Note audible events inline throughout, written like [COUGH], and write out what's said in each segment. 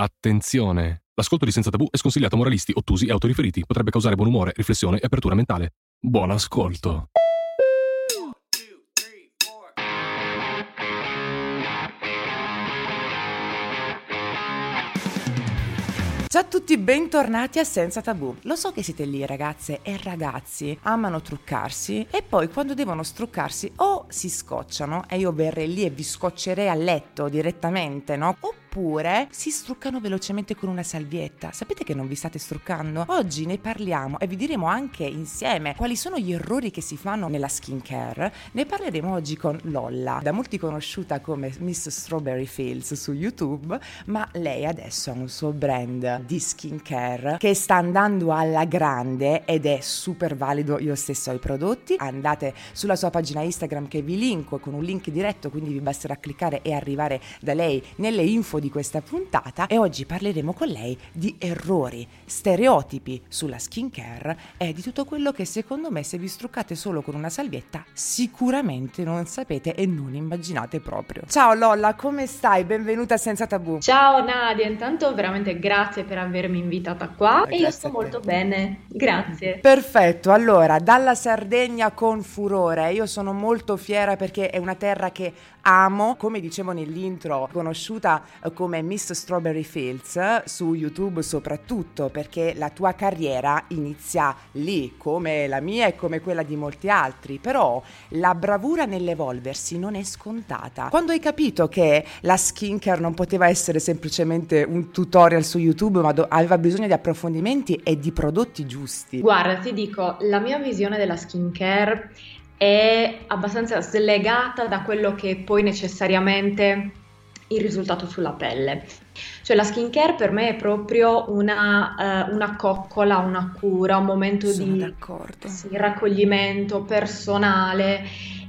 Attenzione! L'ascolto di Senza Tabù è sconsigliato a moralisti, ottusi e autoriferiti. Potrebbe causare buon umore, riflessione e apertura mentale. Buon ascolto! Ciao a tutti, bentornati a Senza Tabù. Lo so che siete lì ragazze e ragazzi, amano truccarsi e poi quando devono struccarsi o si scocciano e io verrei lì e vi scoccerei a letto direttamente, no? Oppure si struccano velocemente con una salvietta. Sapete che non vi state struccando? Oggi ne parliamo e vi diremo anche insieme quali sono gli errori che si fanno nella skincare. Ne parleremo oggi con Lolla, da molti conosciuta come Miss Strawberry Fields su YouTube, ma lei adesso ha un suo brand di skincare che sta andando alla grande ed è super valido. Io stesso ho i prodotti. Andate sulla sua pagina Instagram che vi linko con un link diretto, quindi vi basterà cliccare e arrivare da lei nelle info di questa puntata e oggi parleremo con lei di errori, stereotipi sulla skincare e di tutto quello che secondo me se vi struccate solo con una salvietta sicuramente non sapete e non immaginate proprio. Ciao Lolla, come stai? Benvenuta a Senza Tabù. Ciao Nadia, intanto veramente grazie per avermi invitata qua e io sto molto bene, grazie. Perfetto, allora dalla Sardegna con furore, io sono molto fiera perché è una terra che amo, come dicevo nell'intro, conosciuta come Miss Strawberry Fields su YouTube soprattutto perché la tua carriera inizia lì come la mia e come quella di molti altri, però la bravura nell'evolversi non è scontata. Quando hai capito che la skincare non poteva essere semplicemente un tutorial su YouTube, ma do- aveva bisogno di approfondimenti e di prodotti giusti? Guarda, ti dico, la mia visione della skincare è abbastanza slegata da quello che poi necessariamente il risultato sulla pelle. Cioè la skincare per me è proprio una, uh, una coccola, una cura, un momento Sono di sì, raccoglimento personale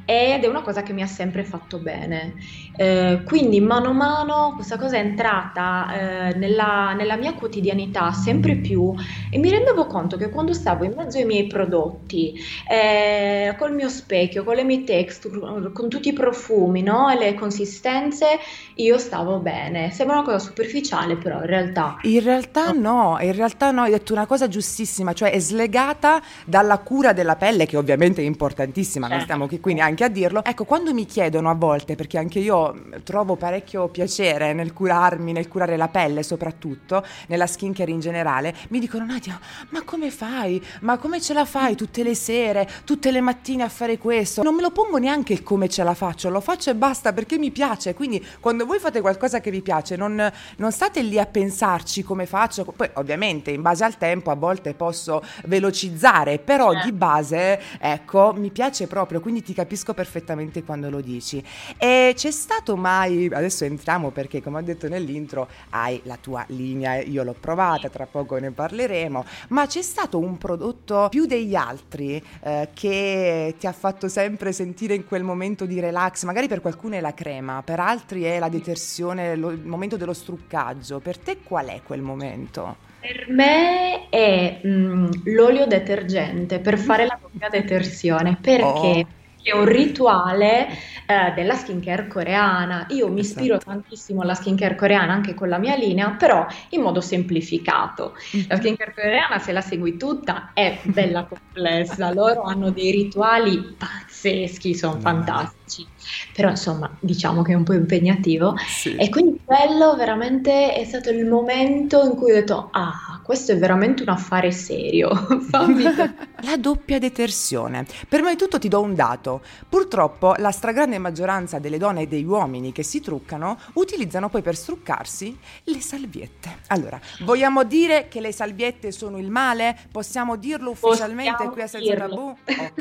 ed è una cosa che mi ha sempre fatto bene. Eh, quindi mano a mano questa cosa è entrata eh, nella, nella, mia quotidianità sempre più e mi rendevo conto che quando stavo in mezzo ai miei prodotti, eh, col mio specchio, con le mie texture, con tutti i profumi no? e le consistenze, io stavo bene. Sembra una cosa superficiale, però in realtà... In realtà no, in realtà no, hai detto una cosa giustissima, cioè è slegata dalla cura della pelle, che ovviamente è importantissima, certo. non stiamo qui quindi anche a dirlo. Ecco, quando mi chiedono a volte, perché anche io trovo parecchio piacere nel curarmi, nel curare la pelle soprattutto, nella skincare in generale, mi dicono Nadia, ma come fai? Ma come ce la fai tutte le sere, tutte le mattine a fare questo? Non me lo pongo neanche il come ce la faccio, lo faccio e basta perché mi piace. Quindi quando voi fate qualcosa che vi piace, non, non state lì a pensarci come faccio. Poi ovviamente in base al tempo a volte posso velocizzare, però di base, ecco, mi piace proprio, quindi ti capisco perfettamente quando lo dici. E c'è stato mai, adesso entriamo perché come ho detto nell'intro hai la tua linea, io l'ho provata, tra poco ne parleremo, ma c'è stato un prodotto più degli altri eh, che ti ha fatto sempre sentire in quel momento di relax, magari per qualcuno è la crema, per altri è la detersione, lo, il momento dello struccaggio, per te qual è quel momento? Per me è mh, l'olio detergente per fare la doppia detersione. Perché... Oh è un rituale eh, della skincare coreana. Io mi ispiro esatto. tantissimo alla skincare coreana anche con la mia linea, però in modo semplificato. La mhm. skincare coreana, se la segui tutta, è bella complessa. [LAUGHS] Loro hanno dei rituali pazzeschi, sono fantastici però insomma diciamo che è un po' impegnativo sì. e quindi quello veramente è stato il momento in cui ho detto ah questo è veramente un affare serio [LAUGHS] [LAUGHS] la doppia detersione prima di tutto ti do un dato purtroppo la stragrande maggioranza delle donne e degli uomini che si truccano utilizzano poi per struccarsi le salviette allora vogliamo dire che le salviette sono il male possiamo dirlo ufficialmente possiamo qui a Senza Tabù [LAUGHS] okay.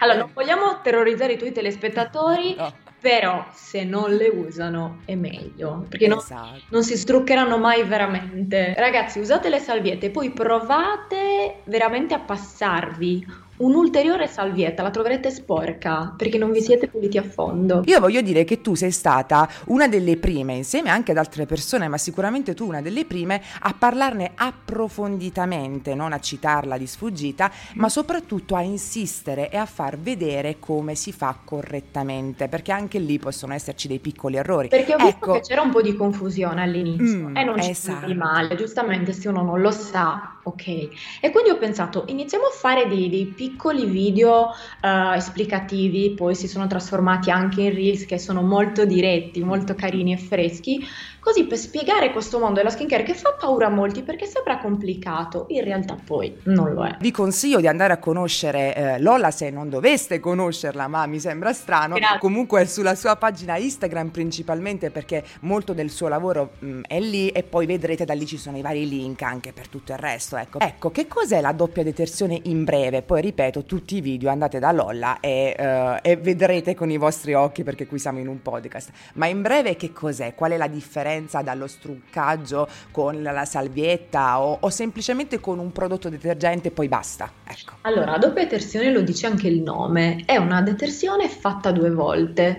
allora non vogliamo terrorizzare i tuoi telespettatori no però se non le usano è meglio perché esatto. non, non, si struccheranno mai veramente. Ragazzi, usate le salviette, poi provate veramente a passarvi un'ulteriore salvietta la troverete sporca perché non vi siete puliti a fondo. Io voglio dire che tu sei stata una delle prime, insieme anche ad altre persone, ma sicuramente tu una delle prime a parlarne approfonditamente, non a citarla di sfuggita, ma soprattutto a insistere e a far vedere come si fa correttamente, perché anche lì possono esserci dei piccoli errori. Perché ho ecco. visto che c'era un po' di confusione all'inizio mm, e non esatto. ci male, giustamente se uno non lo sa, ok. E quindi ho pensato, iniziamo a fare dei, dei piccoli video uh, esplicativi, poi si sono trasformati anche in reels che sono molto diretti, molto carini e freschi, Così per spiegare questo mondo della skincare che fa paura a molti perché sembra complicato, in realtà poi non lo è. Vi consiglio di andare a conoscere eh, Lola se non doveste conoscerla, ma mi sembra strano. Grazie. Comunque sulla sua pagina Instagram principalmente perché molto del suo lavoro mh, mm, è lì e poi vedrete da lì ci sono i vari link anche per tutto il resto. Ecco, ecco che cos'è la doppia detersione in breve? Poi ripeto, tutti i video andate da Lola e, uh, e vedrete con i vostri occhi perché qui siamo in un podcast. Ma in breve che cos'è? Qual è la differenza dallo struccaggio con la salvietta o, o semplicemente con un prodotto detergente e poi basta. Ecco. Allora, la doppia detersione lo dice anche il nome, è una detersione fatta due volte.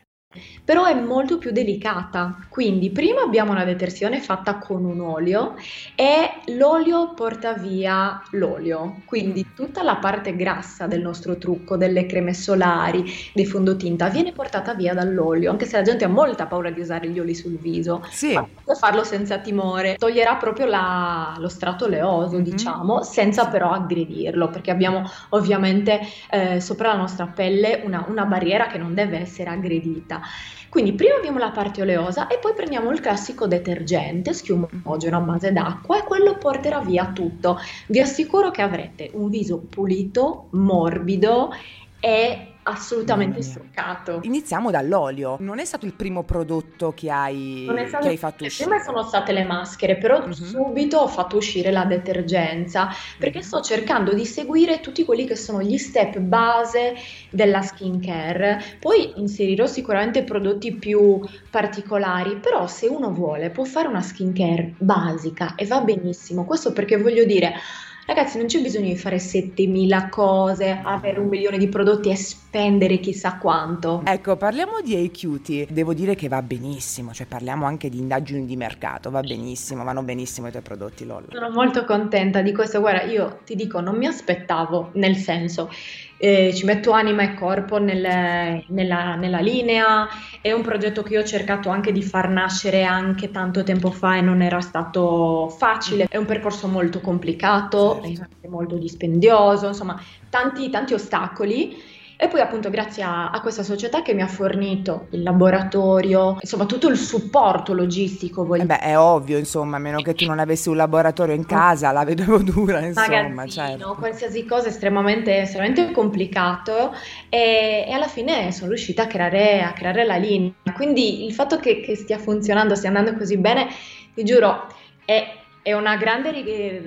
Però è molto più delicata, quindi prima abbiamo una detersione fatta con un olio e l'olio porta via l'olio, quindi tutta la parte grassa del nostro trucco, delle creme solari, dei fondotinta viene portata via dall'olio, anche se la gente ha molta paura di usare gli oli sul viso, sì. può farlo senza timore, toglierà proprio la, lo strato oleoso mm-hmm. diciamo, senza però aggredirlo, perché abbiamo ovviamente eh, sopra la nostra pelle una, una barriera che non deve essere aggredita. Quindi prima abbiamo la parte oleosa e poi prendiamo il classico detergente schiumogeno a base d'acqua e quello porterà via tutto. Vi assicuro che avrete un viso pulito, morbido e assolutamente struccato. Iniziamo dall'olio. Non è stato il primo prodotto che hai, che hai fatto uscire? Prima sono state le maschere, però uh-huh. subito ho fatto uscire la detergenza perché uh-huh. sto cercando di seguire tutti quelli che sono gli step base della skincare. Poi inserirò sicuramente prodotti più particolari, però se uno vuole può fare una skincare basica e va benissimo. Questo perché voglio dire Ragazzi, non c'è bisogno di fare 7000 cose, avere un milione di prodotti e spendere chissà quanto. Ecco, parliamo di Acuity. Devo dire che va benissimo, cioè parliamo anche di indagini di mercato, va benissimo, vanno benissimo i tuoi prodotti, LOL. Sono molto contenta di questo. Guarda, io ti dico, non mi aspettavo, nel senso, eh, ci metto anima e corpo nel, nella, nella, linea, è un progetto che io ho cercato anche di far nascere anche tanto tempo fa e non era stato facile, è un percorso molto complicato, certo. molto dispendioso, insomma tanti, tanti ostacoli E poi appunto grazie a, a, questa società che mi ha fornito il laboratorio, insomma tutto il supporto logistico. Voglio... Eh beh, è ovvio, insomma, a meno che tu non avessi un laboratorio in casa, la vedevo [LAUGHS] dura, insomma. Certo. qualsiasi cosa estremamente, estremamente complicato e, e, alla fine sono riuscita a creare, a creare la linea. Quindi il fatto che, che stia funzionando, stia andando così bene, ti giuro, è è una grande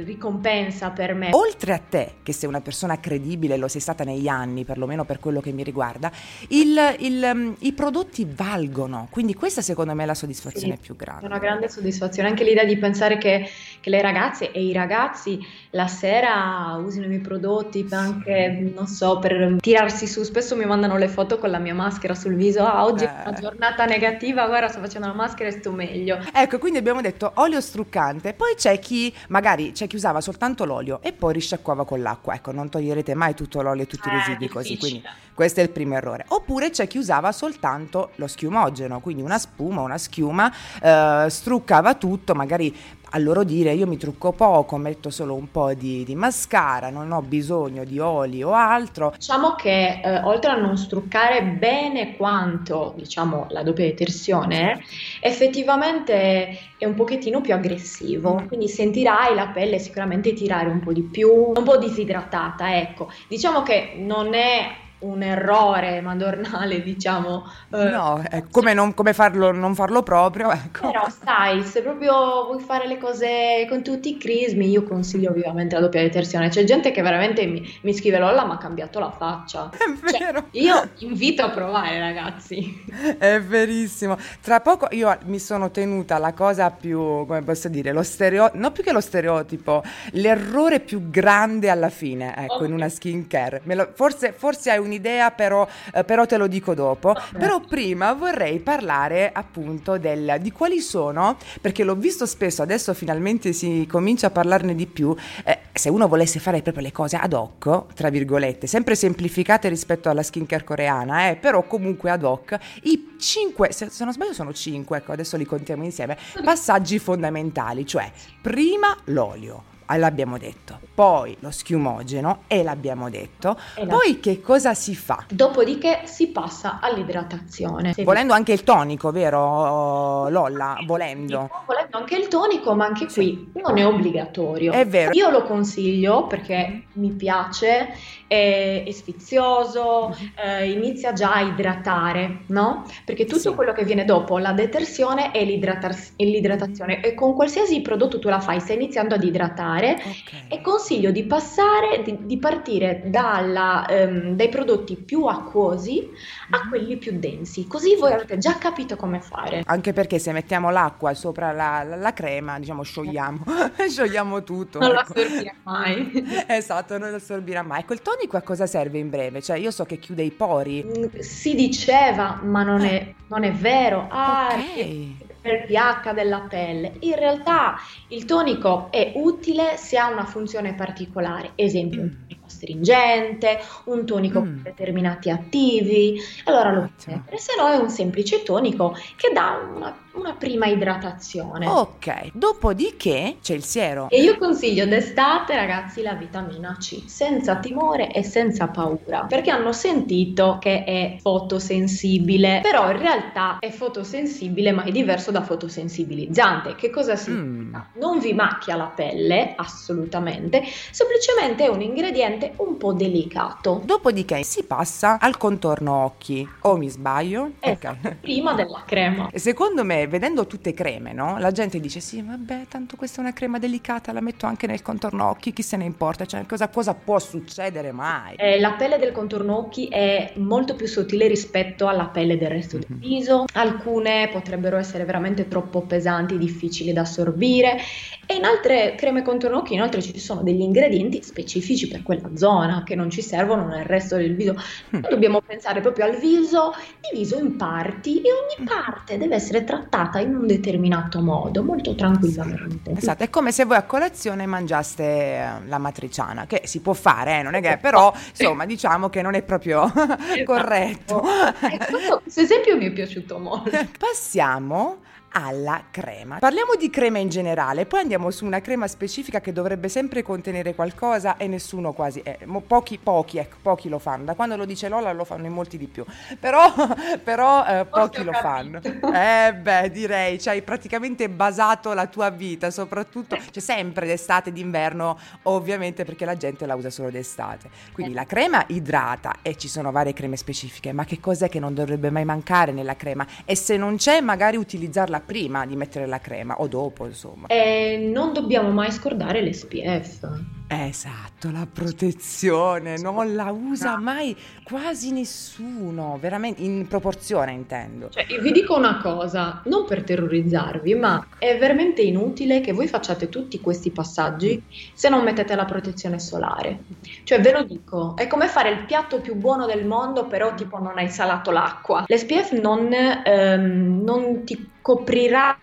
ricompensa per me. Oltre a te, che sei una persona credibile, lo sei stata negli anni, perlomeno per quello che mi riguarda, il, il, um, i prodotti valgono, quindi questa secondo me è la soddisfazione sì, più grande. È una grande soddisfazione, anche l'idea di pensare che, che, le ragazze e i ragazzi la sera usino i miei prodotti anche, non so, per tirarsi su, spesso mi mandano le foto con la mia maschera sul viso, ah oggi eh. è una giornata negativa, guarda sto facendo la maschera e sto meglio. Ecco, quindi abbiamo detto olio struccante, poi c'è chi magari c'è chi usava soltanto l'olio e poi risciacquava con l'acqua. Ecco, non toglierete mai tutto l'olio e tutti i eh, residui così, quindi questo è il primo errore. Oppure c'è chi usava soltanto lo schiumogeno, quindi una spuma, una schiuma, eh, struccava tutto, magari a loro dire io mi trucco poco, metto solo un po' di, di mascara, non ho bisogno di oli o altro. Diciamo che eh, oltre a non struccare bene quanto diciamo la doppia detersione, effettivamente è un pochettino più aggressivo, quindi sentirai la pelle sicuramente tirare un po' di più, un po' disidratata, ecco. Diciamo che non è un errore madornale, diciamo. Eh, no, è come, non, come farlo, non farlo proprio, ecco. Però sai, se proprio vuoi fare le cose con tutti i crismi, io consiglio vivamente la doppia detersione. C'è gente che veramente mi, mi scrive Lolla, ma ha cambiato la faccia. È cioè, vero. Io invito a provare, ragazzi. È verissimo. Tra poco io mi sono tenuta la cosa più, come posso dire, lo stereotipo, non più che lo stereotipo, l'errore più grande alla fine, ecco, okay. in una skincare. Lo, forse, forse hai un un'idea, però, eh, però te lo dico dopo. Okay. Però prima vorrei parlare appunto del, di quali sono, perché l'ho visto spesso, adesso finalmente si comincia a parlarne di più, eh, se uno volesse fare proprio le cose ad hoc, tra virgolette, sempre semplificate rispetto alla skincare coreana, eh, però comunque ad hoc, i cinque, se, se non sbaglio sono cinque, ecco adesso li contiamo insieme, [LAUGHS] passaggi fondamentali, cioè prima l'olio l'abbiamo detto, poi lo schiumogeno e l'abbiamo detto, e poi che cosa si fa? Dopodiché si passa all'idratazione. Volendo anche il tonico, vero Lolla? Volendo. Volendo anche il tonico, ma anche qui sì. non è obbligatorio. È vero. Io lo consiglio perché mi piace, è, è sfizioso, eh, inizia già a idratare, no? Perché tutto sì. quello che viene dopo la detersione è, l'idratazione e con qualsiasi prodotto tu la fai, stai iniziando ad idratare okay. e consiglio di passare, di, di partire dalla, um, dai prodotti più acquosi a quelli più densi, così voi avete già capito come fare. Anche perché se mettiamo l'acqua sopra la, la, la crema, diciamo sciogliamo, [LAUGHS] sciogliamo tutto. Non ecco. lo assorbirà mai. [LAUGHS] esatto, non lo assorbirà mai. Quel tonico a cosa serve in breve? Cioè io so che chiude i pori. Mm, si diceva, ma non, è, eh. non è vero. Ah, okay per il pH della pelle. In realtà il tonico è utile se ha una funzione particolare, esempio mm. Astringente, un tonico mm. con determinati attivi, allora lo puoi mettere, se no è un semplice tonico che dà una una prima idratazione. Ok, dopodiché c'è il siero. E io consiglio d'estate, ragazzi, la vitamina C, senza timore e senza paura, perché hanno sentito che è fotosensibile, però in realtà è fotosensibile, ma è diverso da fotosensibilizzante. Che cosa significa? Mm. Non vi macchia la pelle, assolutamente, semplicemente è un ingrediente un po' delicato. Dopodiché si passa al contorno occhi, o mi sbaglio? Esatto, okay. [LAUGHS] prima della crema. Secondo me vedendo tutte creme, no? La gente dice sì, vabbè, tanto questa è una crema delicata, la metto anche nel contorno occhi, chi se ne importa? Cioè, cosa, cosa può succedere mai? Eh, la pelle del contorno occhi è molto più sottile rispetto alla pelle del resto del mhm. viso. Alcune potrebbero essere veramente troppo pesanti, difficili da assorbire e in altre creme contorno occhi inoltre ci sono degli ingredienti specifici per quella zona che non ci servono nel resto del viso. Mm. Dobbiamo pensare proprio al viso diviso in parti e ogni parte deve essere trattata in un determinato modo, molto tranquillamente. Esatto, è come se voi a colazione mangiaste eh, la matriciana, che si può fare, eh, non è che, però insomma diciamo che non è proprio [LAUGHS] esatto. corretto. Ecco, questo esempio mi è piaciuto molto. Passiamo alla crema. Parliamo di crema in generale, poi andiamo su una crema specifica che dovrebbe sempre contenere qualcosa e nessuno quasi, eh, pochi, pochi, ecco, pochi lo fanno. Da quando lo dice Lola lo fanno in molti di più, però, [LAUGHS] però eh, pochi lo fanno. Eh beh, direi, ci hai praticamente basato la tua vita, soprattutto, c'è cioè sempre d'estate, d'inverno, ovviamente perché la gente la usa solo d'estate. Quindi la crema idrata e ci sono varie creme specifiche, ma che cos'è che non dovrebbe mai mancare nella crema? E se non c'è, magari utilizzarla prima di mettere la crema o dopo, insomma. E non dobbiamo mai scordare l'SPF. Esatto, la protezione non la usa mai quasi nessuno, veramente in proporzione intendo. Cioè, vi dico una cosa, non per terrorizzarvi, ma è veramente inutile che voi facciate tutti questi passaggi se non mettete la protezione solare. Cioè, ve lo dico, è come fare il piatto più buono del mondo, però tipo non hai salato l'acqua. L'SPF non, ehm, non ti coprirà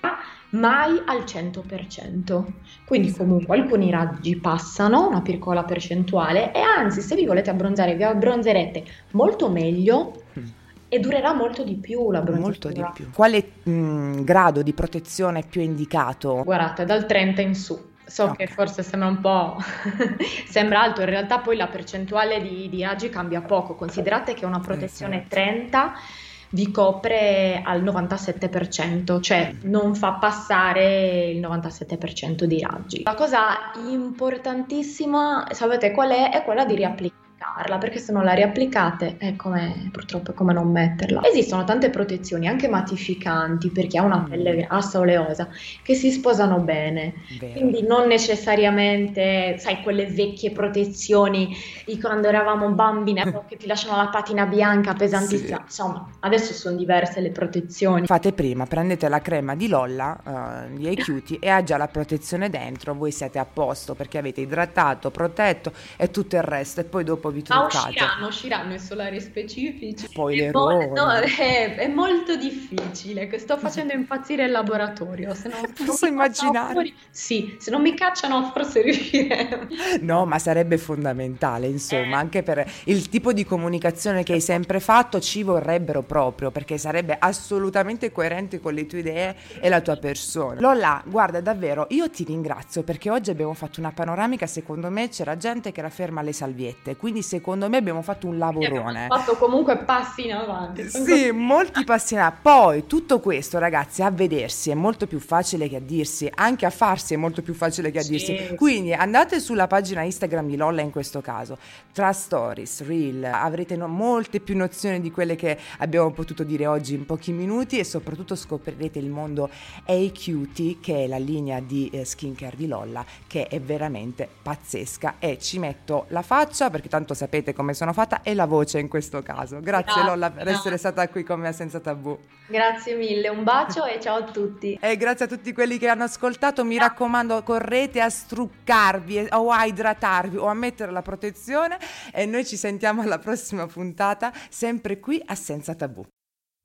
mai al 100%. Quindi comunque alcuni raggi passano, una piccola percentuale, e anzi se vi volete abbronzare vi abbronzerete molto meglio mm. e durerà molto di più la Molto di più. Quale mh, grado di protezione più indicato? Guardate, dal 30 in su. So okay. che forse sembra un po' [LAUGHS] sembra alto, in realtà poi la percentuale di, di raggi cambia poco. Considerate che una protezione 30 vi copre al 97%, cioè non fa passare il 97% dei raggi. La cosa importantissima, sapete qual è? È quella di riapplicare applicarla, perché se non la riapplicate è come purtroppo è come non metterla. Esistono tante protezioni, anche matificanti per chi ha una mm. pelle grassa oleosa, che si sposano bene. Vero. Quindi non necessariamente, sai, quelle vecchie protezioni di quando eravamo bambine [LAUGHS] che ti lasciano la patina bianca pesantissima. Sì. Insomma, adesso sono diverse le protezioni. Fate prima, prendete la crema di Lolla uh, di Acuity e ha già la protezione dentro, voi siete a posto perché avete idratato, protetto e tutto il resto e poi dopo vi truccate. Ma usciranno, usciranno i solari specifici. Spoiler. No, è, è, molto difficile, che sto facendo impazzire il laboratorio. Se non, Posso [LAUGHS] non immaginare? Fuori, sì, se non mi cacciano forse riusciremo. [LAUGHS] No, ma sarebbe fondamentale, insomma, eh. anche per il tipo di comunicazione che hai sempre fatto ci vorrebbero proprio, perché sarebbe assolutamente coerente con le tue idee e la tua persona. Lola, guarda, davvero, io ti ringrazio perché oggi abbiamo fatto una panoramica, secondo me c'era gente che era ferma alle salviette, quindi secondo me abbiamo fatto un lavorone. Abbiamo fatto comunque passi in avanti. Sì, molti passi in avanti. Poi tutto questo, ragazzi, a vedersi è molto più facile che a dirsi, anche a farsi è molto più facile che a sì. dirsi. Quindi andate sulla pagina Instagram di Lolla in questo caso, tra stories, reel, avrete no- molte più nozioni di quelle che abbiamo potuto dire oggi in pochi minuti e soprattutto scoprirete il mondo AQT, che è la linea di eh, skincare di Lolla, che è veramente pazzesca e ci metto la faccia perché tanto tanto sapete come sono fatta, e la voce in questo caso. Grazie Grazie Lolla per essere stata qui con me Senza Tabù. Grazie mille, un bacio e ciao a tutti. E grazie a tutti quelli che hanno ascoltato, mi raccomando correte a struccarvi o a idratarvi o a mettere la protezione e noi ci sentiamo alla prossima puntata, sempre qui a Senza Tabù.